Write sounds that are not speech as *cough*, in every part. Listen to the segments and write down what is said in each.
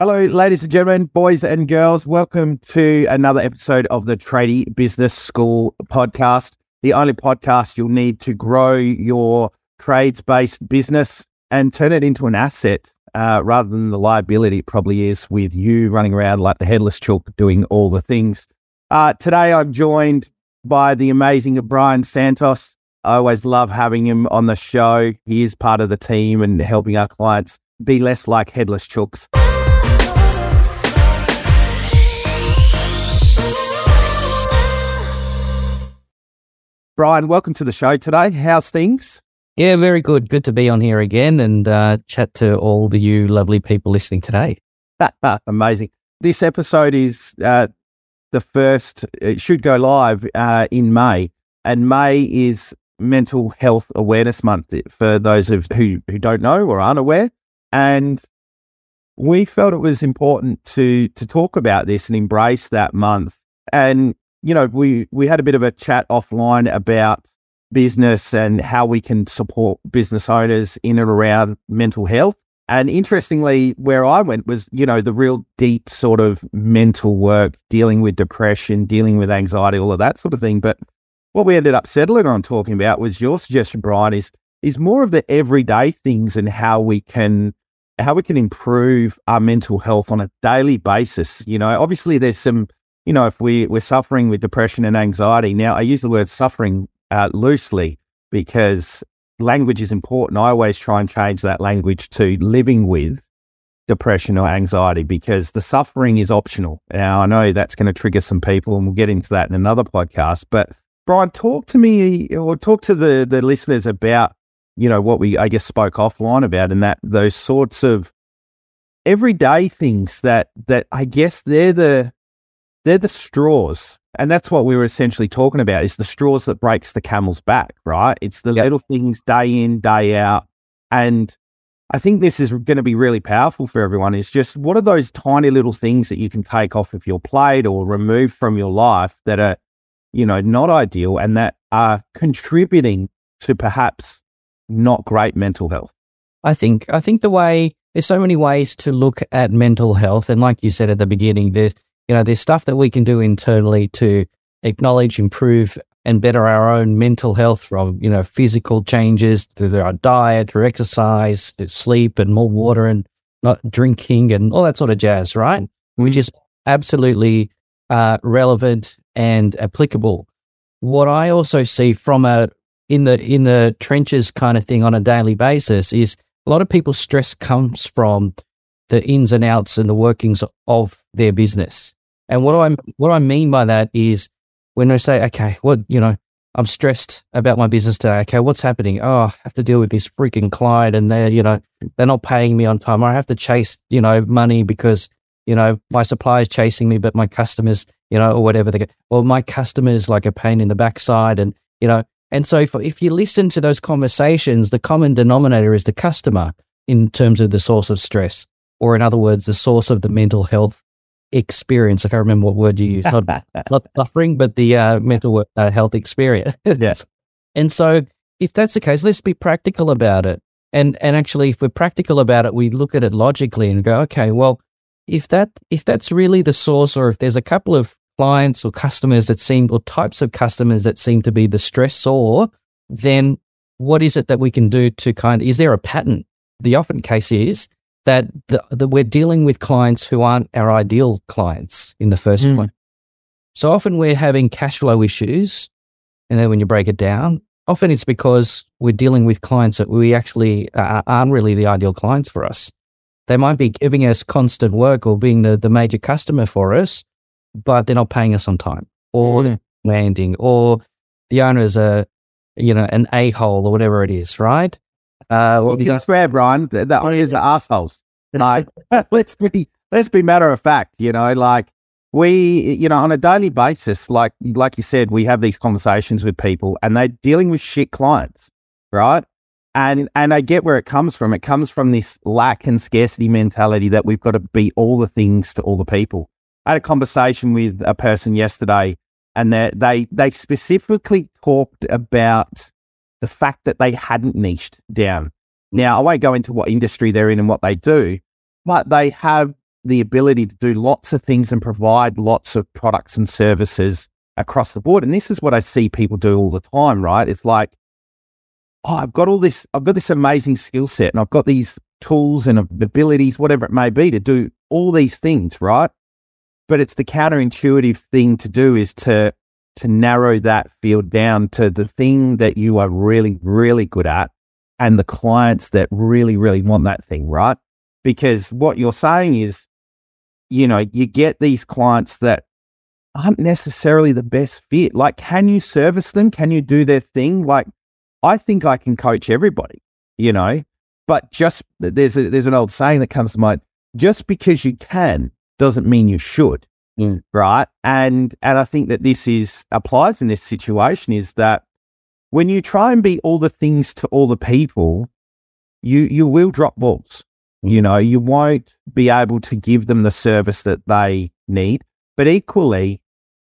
Hello, ladies and gentlemen, boys and girls. Welcome to another episode of the Tradie Business School podcast, the only podcast you'll need to grow your trades based business and turn it into an asset uh, rather than the liability it probably is with you running around like the headless chook doing all the things. Uh, today, I'm joined by the amazing Brian Santos. I always love having him on the show. He is part of the team and helping our clients be less like headless chooks. Brian, welcome to the show today. How's things? Yeah, very good. Good to be on here again and uh, chat to all the you lovely people listening today. *laughs* Amazing. This episode is uh, the first, it should go live uh, in May. And May is Mental Health Awareness Month for those of who, who don't know or aren't aware. And we felt it was important to to talk about this and embrace that month. And you know, we we had a bit of a chat offline about business and how we can support business owners in and around mental health. And interestingly, where I went was, you know, the real deep sort of mental work, dealing with depression, dealing with anxiety, all of that sort of thing. But what we ended up settling on talking about was your suggestion, Brian, is is more of the everyday things and how we can how we can improve our mental health on a daily basis. You know, obviously there's some you know, if we, we're suffering with depression and anxiety, now I use the word suffering uh, loosely because language is important. I always try and change that language to living with depression or anxiety because the suffering is optional. Now, I know that's going to trigger some people, and we'll get into that in another podcast. But Brian, talk to me or talk to the the listeners about you know what we I guess spoke offline about, and that those sorts of everyday things that that I guess they're the they're the straws. And that's what we were essentially talking about is the straws that breaks the camel's back, right? It's the yep. little things day in, day out. And I think this is going to be really powerful for everyone. Is just what are those tiny little things that you can take off of your plate or remove from your life that are, you know, not ideal and that are contributing to perhaps not great mental health? I think I think the way there's so many ways to look at mental health, and like you said at the beginning, there's you know, there's stuff that we can do internally to acknowledge, improve, and better our own mental health from, you know, physical changes through our diet, through exercise, through sleep, and more water and not drinking and all that sort of jazz, right? Mm-hmm. Which is absolutely uh, relevant and applicable. What I also see from a in the in the trenches kind of thing on a daily basis is a lot of people's stress comes from the ins and outs and the workings of their business. And what I what I mean by that is when I say, okay, what you know, I'm stressed about my business today. Okay, what's happening? Oh, I have to deal with this freaking client, and they're you know they're not paying me on time. I have to chase you know money because you know my supplier is chasing me, but my customers you know or whatever they get. Well, my customers like a pain in the backside, and you know. And so, if, if you listen to those conversations, the common denominator is the customer in terms of the source of stress, or in other words, the source of the mental health experience. if I can't remember what word you used. Not, *laughs* not suffering, but the uh, mental uh, health experience. yes. And so, if that's the case, let's be practical about it. And and actually, if we're practical about it, we look at it logically and go, okay, well, if that if that's really the source, or if there's a couple of clients or customers that seem or types of customers that seem to be the stressor, then what is it that we can do to kind of is there a pattern? The often case is that, the, that we're dealing with clients who aren't our ideal clients in the first mm. place. So often we're having cash flow issues. And then when you break it down, often it's because we're dealing with clients that we actually uh, aren't really the ideal clients for us. They might be giving us constant work or being the, the major customer for us, but they're not paying us on time or mm. landing or the owner is a, you know, an a-hole or whatever it is, right? Uh, well, you can swear, Brian. The, the owners are assholes. Like, *laughs* *laughs* let's be let's be matter of fact. You know, like we, you know, on a daily basis, like like you said, we have these conversations with people, and they're dealing with shit clients, right? And and I get where it comes from. It comes from this lack and scarcity mentality that we've got to be all the things to all the people. I had a conversation with a person yesterday, and they they they specifically talked about the fact that they hadn't niched down. Now, I won't go into what industry they're in and what they do, but they have the ability to do lots of things and provide lots of products and services across the board. And this is what I see people do all the time, right? It's like, oh, I've got all this, I've got this amazing skill set and I've got these tools and abilities, whatever it may be, to do all these things, right? But it's the counterintuitive thing to do is to to narrow that field down to the thing that you are really, really good at and the clients that really, really want that thing, right? Because what you're saying is, you know, you get these clients that aren't necessarily the best fit. Like, can you service them? Can you do their thing? Like, I think I can coach everybody, you know, but just there's a, there's an old saying that comes to mind. Just because you can doesn't mean you should. Mm. Right. And and I think that this is applies in this situation is that when you try and be all the things to all the people, you you will drop balls. You know, you won't be able to give them the service that they need. But equally,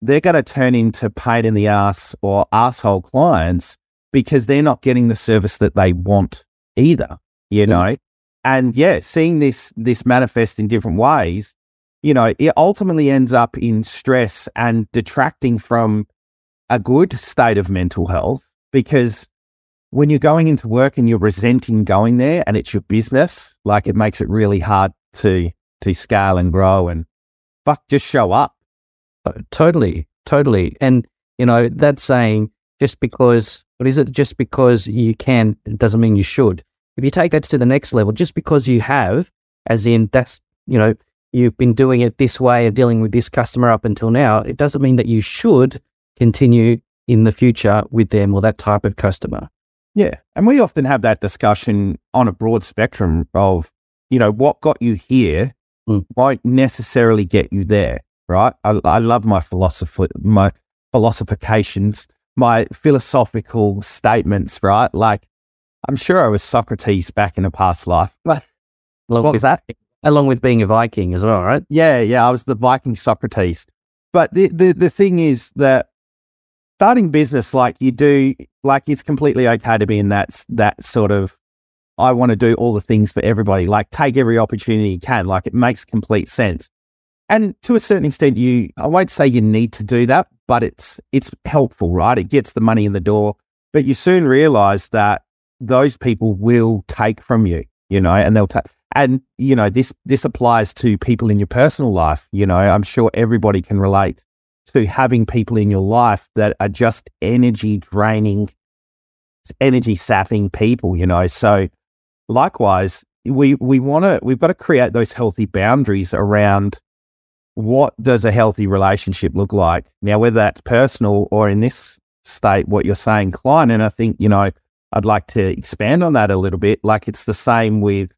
they're going to turn into pain in the ass or asshole clients because they're not getting the service that they want either. You know, and yeah, seeing this this manifest in different ways you know, it ultimately ends up in stress and detracting from a good state of mental health because when you're going into work and you're resenting going there and it's your business, like it makes it really hard to to scale and grow and fuck just show up. Uh, totally, totally. And you know, that's saying just because what is it? Just because you can doesn't mean you should. If you take that to the next level, just because you have, as in that's you know, you've been doing it this way of dealing with this customer up until now, it doesn't mean that you should continue in the future with them or that type of customer. Yeah. And we often have that discussion on a broad spectrum of, you know, what got you here Mm. won't necessarily get you there. Right. I, I love my philosophy, my philosophications, my philosophical statements, right? Like, I'm sure I was Socrates back in a past life. What was that? Along with being a Viking as well, right? Yeah, yeah, I was the Viking Socrates. But the the the thing is that starting business like you do, like it's completely okay to be in that that sort of I want to do all the things for everybody, like take every opportunity you can. Like it makes complete sense. And to a certain extent, you I won't say you need to do that, but it's it's helpful, right? It gets the money in the door. But you soon realize that those people will take from you, you know, and they'll take and you know this this applies to people in your personal life you know i'm sure everybody can relate to having people in your life that are just energy draining energy sapping people you know? So likewise we we want to we've got to create those healthy boundaries around what does a healthy relationship look like? Now whether that's personal or in this state what you're saying client and i think you know i'd like to expand on that a little bit like it's the same with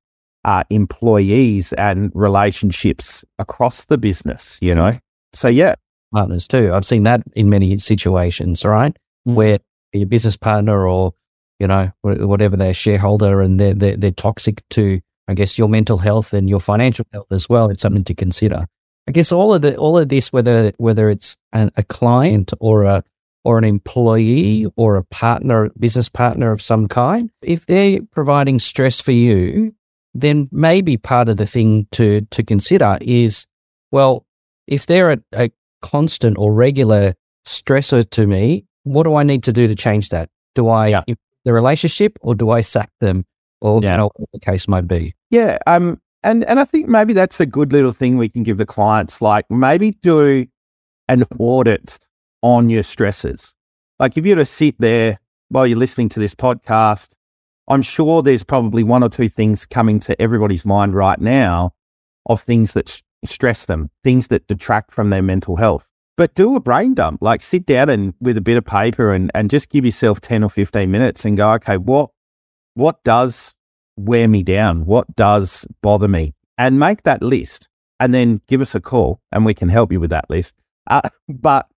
uh, employees and relationships across the business, you know? So, yeah. Partners too. I've seen that in many situations, right? Mm. Where your business partner or, you know, wh- whatever their shareholder and they're, they're, they're toxic to, I guess, your mental health and your financial health as well. It's something to consider. I guess all of the, all of this, whether, whether it's an, a client or a, or an employee or a partner, business partner of some kind, if they're providing stress for you, then maybe part of the thing to to consider is, well, if they're a, a constant or regular stressor to me, what do I need to do to change that? Do I Yeah. the relationship or do I sack them or Yeah. you know, whatever the case might be? Yeah. Um, and, and I think maybe that's a good little thing we can give the clients, like maybe do an audit on your stresses. Like if you were to sit there while you're listening to this podcast, I'm sure there's probably one or two things coming to everybody's mind right now of things that s- stress them, things that detract from their mental health. But do a brain dump, like sit down and with a bit of paper and, and just give yourself 10 or 15 minutes and go, okay, what, what does wear me down? What does bother me? And make that list and then give us a call and we can help you with that list. Uh, *laughs* but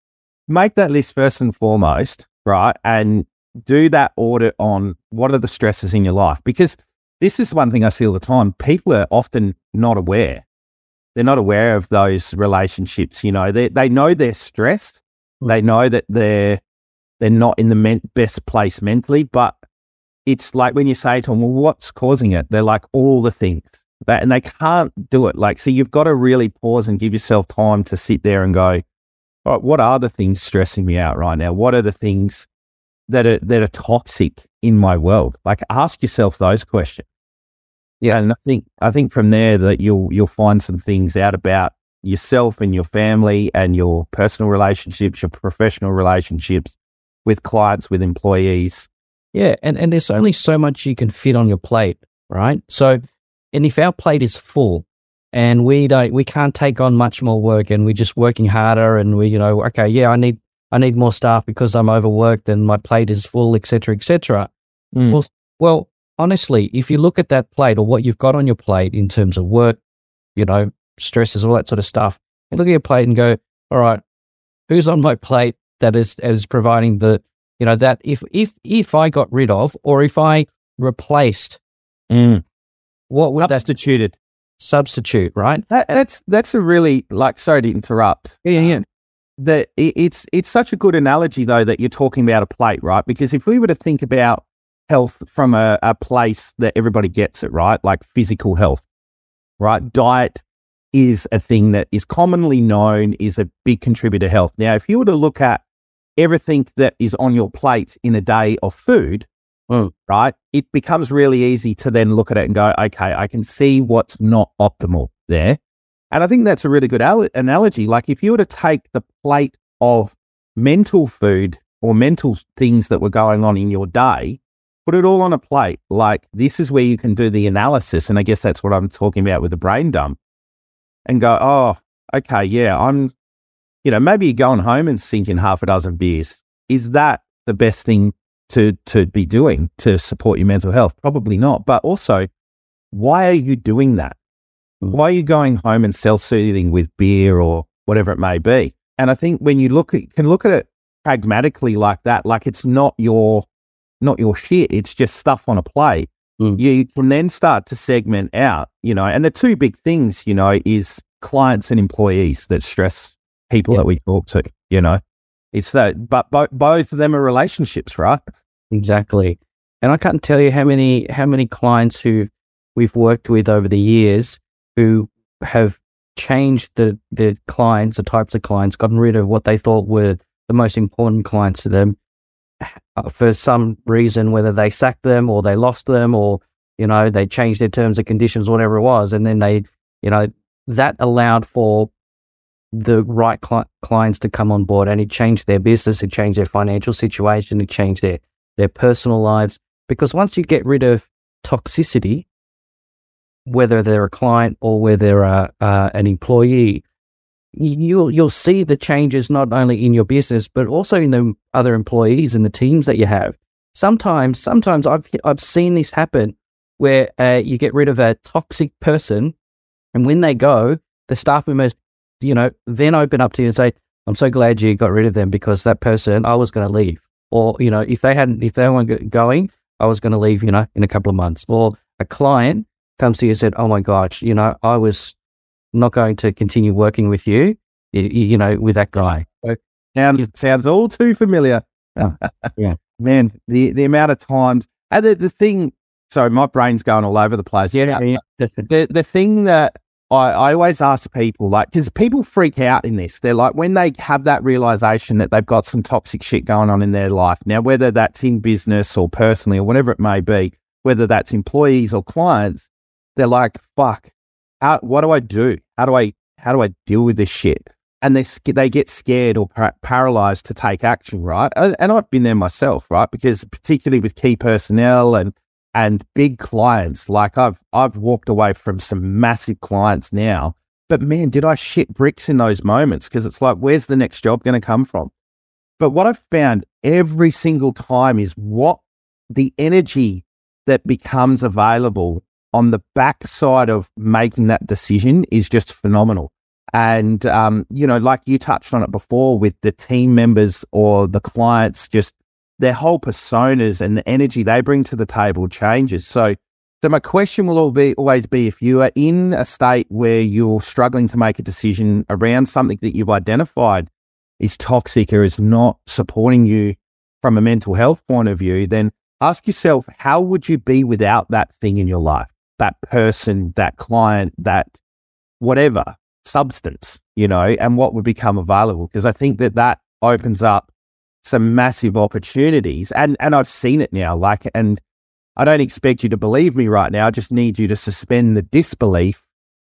make that list first and foremost, right? And do that audit on what are the stresses in your life because this is one thing I see all the time. People are often not aware. They're not aware of those relationships. You know, they they know they're stressed. Hmm. They know that they're they're not in the men- best place mentally. But it's like when you say to them, "Well, what's causing it?" They're like, "All the things." That, and they can't do it. Like, so you've got to really pause and give yourself time to sit there and go, all right, what are the things stressing me out right now? What are the things that are that are toxic in my world? Like, ask yourself those questions. Yeah, and I think I think from there that you'll you'll find some things out about yourself and your family and your personal relationships, your professional relationships with clients, with employees. Yeah, and and there's only so much you can fit on your plate, right? So, and if our plate is full, and we don't, we can't take on much more work, and we're just working harder, and we, you know, okay, yeah, I need I need more staff because I'm overworked and my plate is full, etc., etc. Mm. Well, well, honestly, if you look at that plate or what you've got on your plate in terms of work, you know, stresses, all that sort of stuff, and look at your plate and go, all right, who's on my plate that is is providing the, you know, that if if if I got rid of or if I replaced, mm. what would substituted that substitute, right? That, that's that's a really like sorry to interrupt. Yeah, yeah. That it's it's such a good analogy though that you're talking about a plate, right? Because if we were to think about health from a, a place that everybody gets it, right? Like physical health, right? Diet is a thing that is commonly known is a big contributor to health. Now, if you were to look at everything that is on your plate in a day of food, mm. right, it becomes really easy to then look at it and go, okay, I can see what's not optimal there. And I think that's a really good al- analogy. Like if you were to take the plate of mental food or mental things that were going on in your day put it all on a plate. Like this is where you can do the analysis. And I guess that's what I'm talking about with the brain dump and go, oh, okay, yeah, I'm, you know, maybe you're going home and sinking half a dozen beers. Is that the best thing to, to be doing to support your mental health? Probably not. But also, why are you doing that? Hmm. Why are you going home and self soothing with beer or whatever it may be? And I think when you look at, can look at it pragmatically like that, like it's not your not your shit. It's just stuff on a plate. Mm. You can then start to segment out, you know, and the two big things, you know, is clients and employees that stress people that we talk to, you know, it's that, but bo- both of them are relationships, right? Exactly. And I can't tell you how many, how many clients who we've worked with over the years who have changed the, the clients, the types of clients, gotten rid of what they thought were the most important clients to them uh, for some reason, whether they sacked them or they lost them or, you know, they changed their terms and conditions, whatever it was. And then they, you know, that allowed for the right cl- clients to come on board and it changed their business, it changed their financial situation, it changed their, their personal lives. Because once you get rid of toxicity, whether they're a client or whether they're a, uh, an employee, you'll you'll see the changes not only in your business but also in the other employees and the teams that you have. Sometimes, sometimes I've I've seen this happen where uh, you get rid of a toxic person, and when they go, the staff members, you know, then open up to you and say, "I'm so glad you got rid of them because that person I was going to leave." Or you know, if they hadn't, if they weren't going, I was going to leave. You know, in a couple of months. Or a client comes to you and said, "Oh my gosh, you know, I was not going to continue working with you, you, you know, with that guy. So, sounds, sounds all too familiar. Oh, yeah. *laughs* Man, the, the amount of times, and the, the thing, so my brain's going all over the place. Yeah, yeah. The, the thing that I, I always ask people, like, because people freak out in this. They're like, when they have that realization that they've got some toxic shit going on in their life. Now, whether that's in business or personally or whatever it may be, whether that's employees or clients, they're like, fuck, how, what do I do? How do I, how do I deal with this shit? And they, they get scared or par- paralyzed to take action, right? And I've been there myself, right? Because particularly with key personnel and, and big clients, like I've, I've walked away from some massive clients now, but man, did I shit bricks in those moments? Cause it's like, where's the next job going to come from? But what I've found every single time is what the energy that becomes available on the backside of making that decision is just phenomenal. And, um, you know, like you touched on it before with the team members or the clients, just their whole personas and the energy they bring to the table changes. So, so my question will be, always be if you are in a state where you're struggling to make a decision around something that you've identified is toxic or is not supporting you from a mental health point of view, then ask yourself, how would you be without that thing in your life? That person, that client, that whatever substance, you know, and what would become available. Because I think that that opens up some massive opportunities. And, and I've seen it now. Like, and I don't expect you to believe me right now. I just need you to suspend the disbelief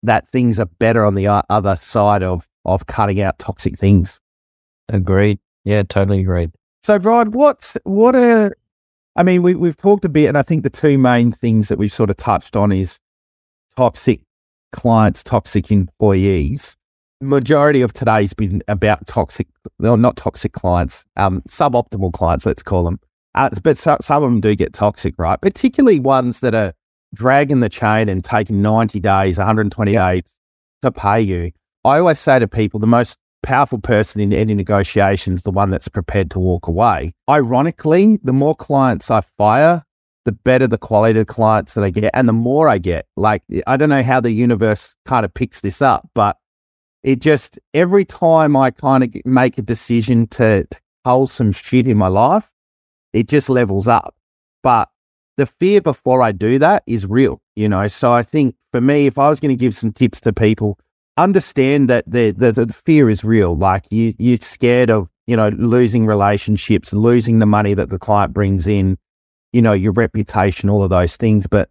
that things are better on the other side of, of cutting out toxic things. Agreed. Yeah, totally agreed. So, Brian, what's, what are, I mean, we, we've talked a bit, and I think the two main things that we've sort of touched on is toxic clients, toxic employees. Majority of today's been about toxic, well, not toxic clients, um, suboptimal clients, let's call them. Uh, but so, some of them do get toxic, right? Particularly ones that are dragging the chain and taking 90 days, 120 days to pay you. I always say to people, the most powerful person in any negotiations, the one that's prepared to walk away. Ironically, the more clients I fire, the better the quality of clients that I get and the more I get. Like, I don't know how the universe kind of picks this up, but it just, every time I kind of make a decision to, to hold some shit in my life, it just levels up. But the fear before I do that is real, you know? So I think for me, if I was going to give some tips to people, understand that the, the, the fear is real. Like you, you're scared of, you know, losing relationships, losing the money that the client brings in, you know, your reputation, all of those things. But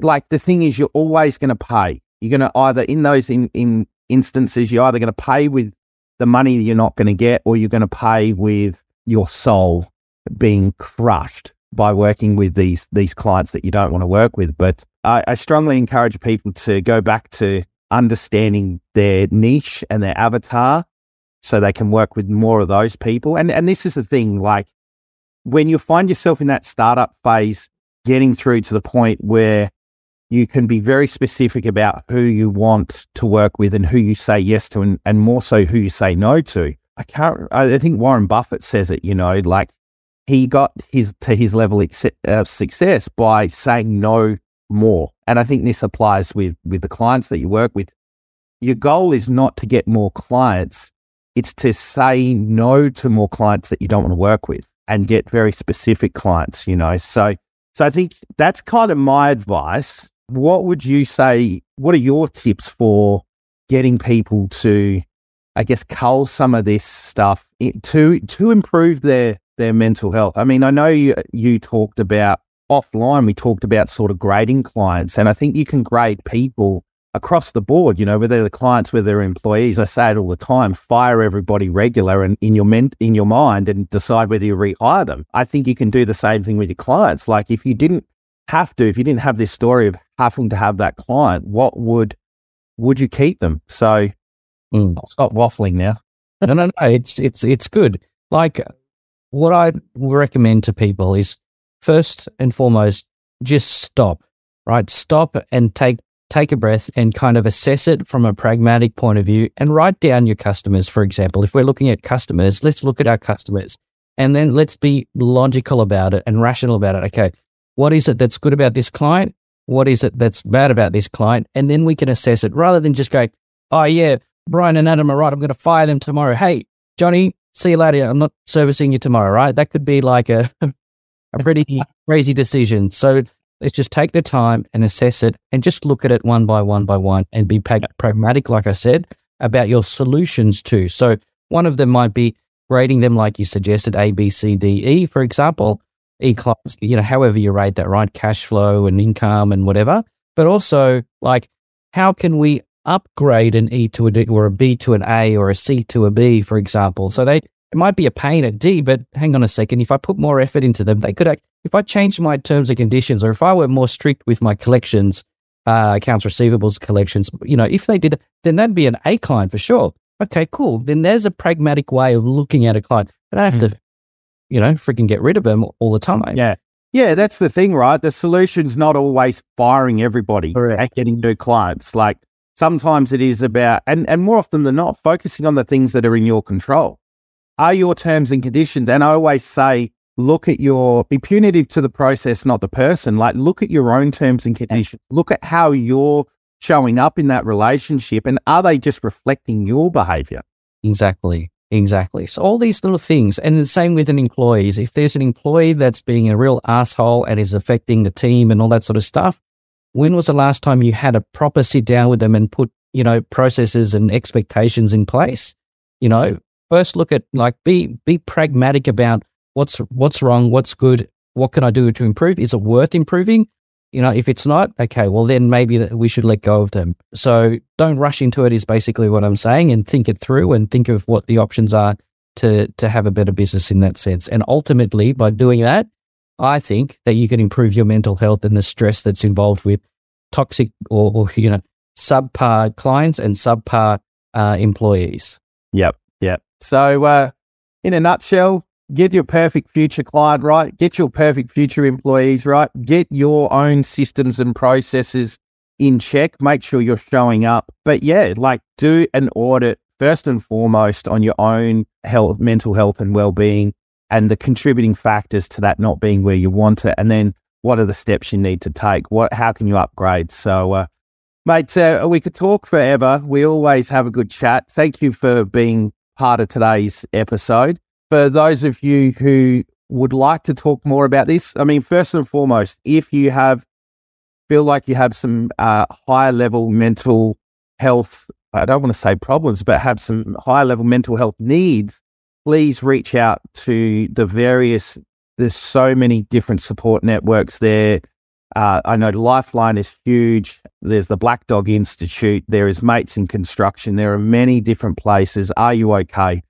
like the thing is, you're always going to pay. You're going to either in those in, in instances, you're either going to pay with the money you're not going to get, or you're going to pay with your soul being crushed by working with these these clients that you don't want to work with. But I, I strongly encourage people to go back to understanding their niche and their avatar so they can work with more of those people. And and this is the thing, like when you find yourself in that startup phase, getting through to the point where you can be very specific about who you want to work with and who you say yes to and, and more so who you say no to. I can't I think Warren Buffett says it, you know, like he got his to his level of success by saying no more. And I think this applies with with the clients that you work with. Your goal is not to get more clients, it's to say no to more clients that you don't want to work with and get very specific clients, you know. So so I think that's kind of my advice. What would you say what are your tips for getting people to I guess cull some of this stuff to to improve their their mental health? I mean, I know you you talked about offline, we talked about sort of grading clients, and I think you can grade people across the board, you know, whether they're clients, whether they're employees. I say it all the time, fire everybody regular and in your men- in your mind and decide whether you rehire them. I think you can do the same thing with your clients. Like if you didn't have to, if you didn't have this story of having to have that client, what would would you keep them? So mm. I'll stop waffling now. no, no, no. It's it's it's good. Like what I recommend to people is first and foremost, just stop, right? Stop and take take a breath and kind of assess it from a pragmatic point of view and write down your customers. For example, if we're looking at customers, let's look at our customers and then let's be logical about it and rational about it. Okay, what is it that's good about this client? What is it that's bad about this client? And then we can assess it rather than just going, oh, yeah, Brian and Adam are right. I'm going to fire them tomorrow. Hey, Johnny, see you later. I'm not servicing you tomorrow, right? That could be like a, *laughs* a pretty crazy decision. So let's just take the time and assess it and just look at it one by one by one and be pragmatic, like I said, about your solutions too. So one of them might be rating them like you suggested, A, B, C, D, E, for example. E class, you know, however you rate that, right? Cash flow and income and whatever. But also, like, how can we upgrade an E to a D or a B to an A or a C to a B, for example? So they it might be a pain at D, but hang on a second. If I put more effort into them, they could, act. if I change my terms and conditions, or if I were more strict with my collections, uh, accounts receivables collections, you know, if they did, then that'd be an A client for sure. Okay, cool. Then there's a pragmatic way of looking at a client. But I have mm. to, you know, freaking get rid of them all the time. Yeah. Yeah, that's the thing, right? The solution's not always firing everybody Correct. and getting new clients. Like sometimes it is about, and, and more often than not, focusing on the things that are in your control are your terms and conditions. And I always say, look at your, be punitive to the process, not the person. Like, look at your own terms and conditions. Look at how you're showing up in that relationship. And are they just reflecting your behavior? Exactly. Exactly. So all these little things, and the same with an employee. If there's an employee that's being a real asshole and is affecting the team and all that sort of stuff, when was the last time you had a proper sit down with them and put, you know, processes and expectations in place? You know, first look at like be be pragmatic about what's what's wrong, what's good, what can I do to improve? Is it worth improving? You know, if it's not, okay, well then maybe we should let go of them. So don't rush into it is basically what I'm saying and think it through and think of what the options are to to have a better business in that sense. And ultimately by doing that, I think that you can improve your mental health and the stress that's involved with toxic or, or you know subpar clients and subpar uh, employees. Yep, yep. So, uh, in a nutshell, get your perfect future client right, get your perfect future employees right, get your own systems and processes in check, make sure you're showing up. But yeah, like do an audit first and foremost on your own health, mental health and well-being and the contributing factors to that not being where you want it. And then what are the steps you need to take? What, how can you upgrade? So, uh, mate, uh, we could talk forever. We always have a good chat. Thank you for being part of today's episode. For those of you who would like to talk more about this, I mean, first and foremost, if you have feel like you have some uh, higher level mental health, I don't want to say problems, but have some higher level mental health needs, please reach out to the various. There's so many different support networks there. Uh, I know Lifeline is huge. There's the Black Dog Institute. There is Mates in Construction. There are many different places. Are you okay?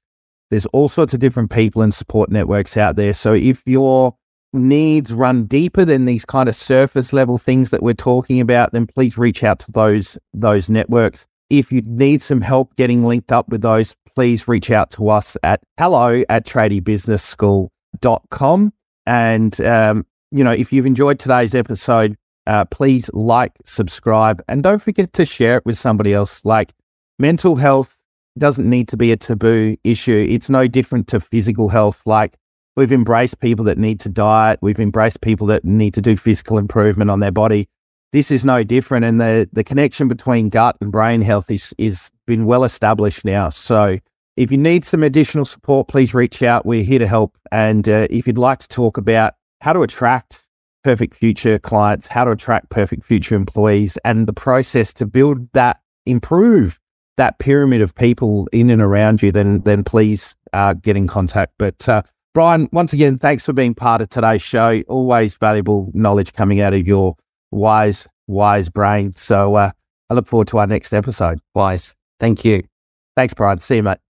There's all sorts of different people and support networks out there. So if your needs run deeper than these kind of surface level things that we're talking about, then please reach out to those those networks. If you need some help getting linked up with those, please reach out to us at hello at tradiebusinessschool.com. And, um, you know, if you've enjoyed today's episode, uh, please like, subscribe, and don't forget to share it with somebody else. Like mental health doesn't need to be a taboo issue. It's no different to physical health. Like we've embraced people that need to diet, we've embraced people that need to do physical improvement on their body. This is no different, and the the connection between gut and brain health is is been well established now. So if you need some additional support, please reach out. We're here to help. And uh, if you'd like to talk about how to attract perfect future clients, how to attract perfect future employees, and the process to build that, improve that pyramid of people in and around you, then then please uh, get in contact. But uh, Brian, once again, thanks for being part of today's show. Always valuable knowledge coming out of your wise, wise brain. So uh, I look forward to our next episode. Wise. Thank you. Thanks, Brian. See you, mate.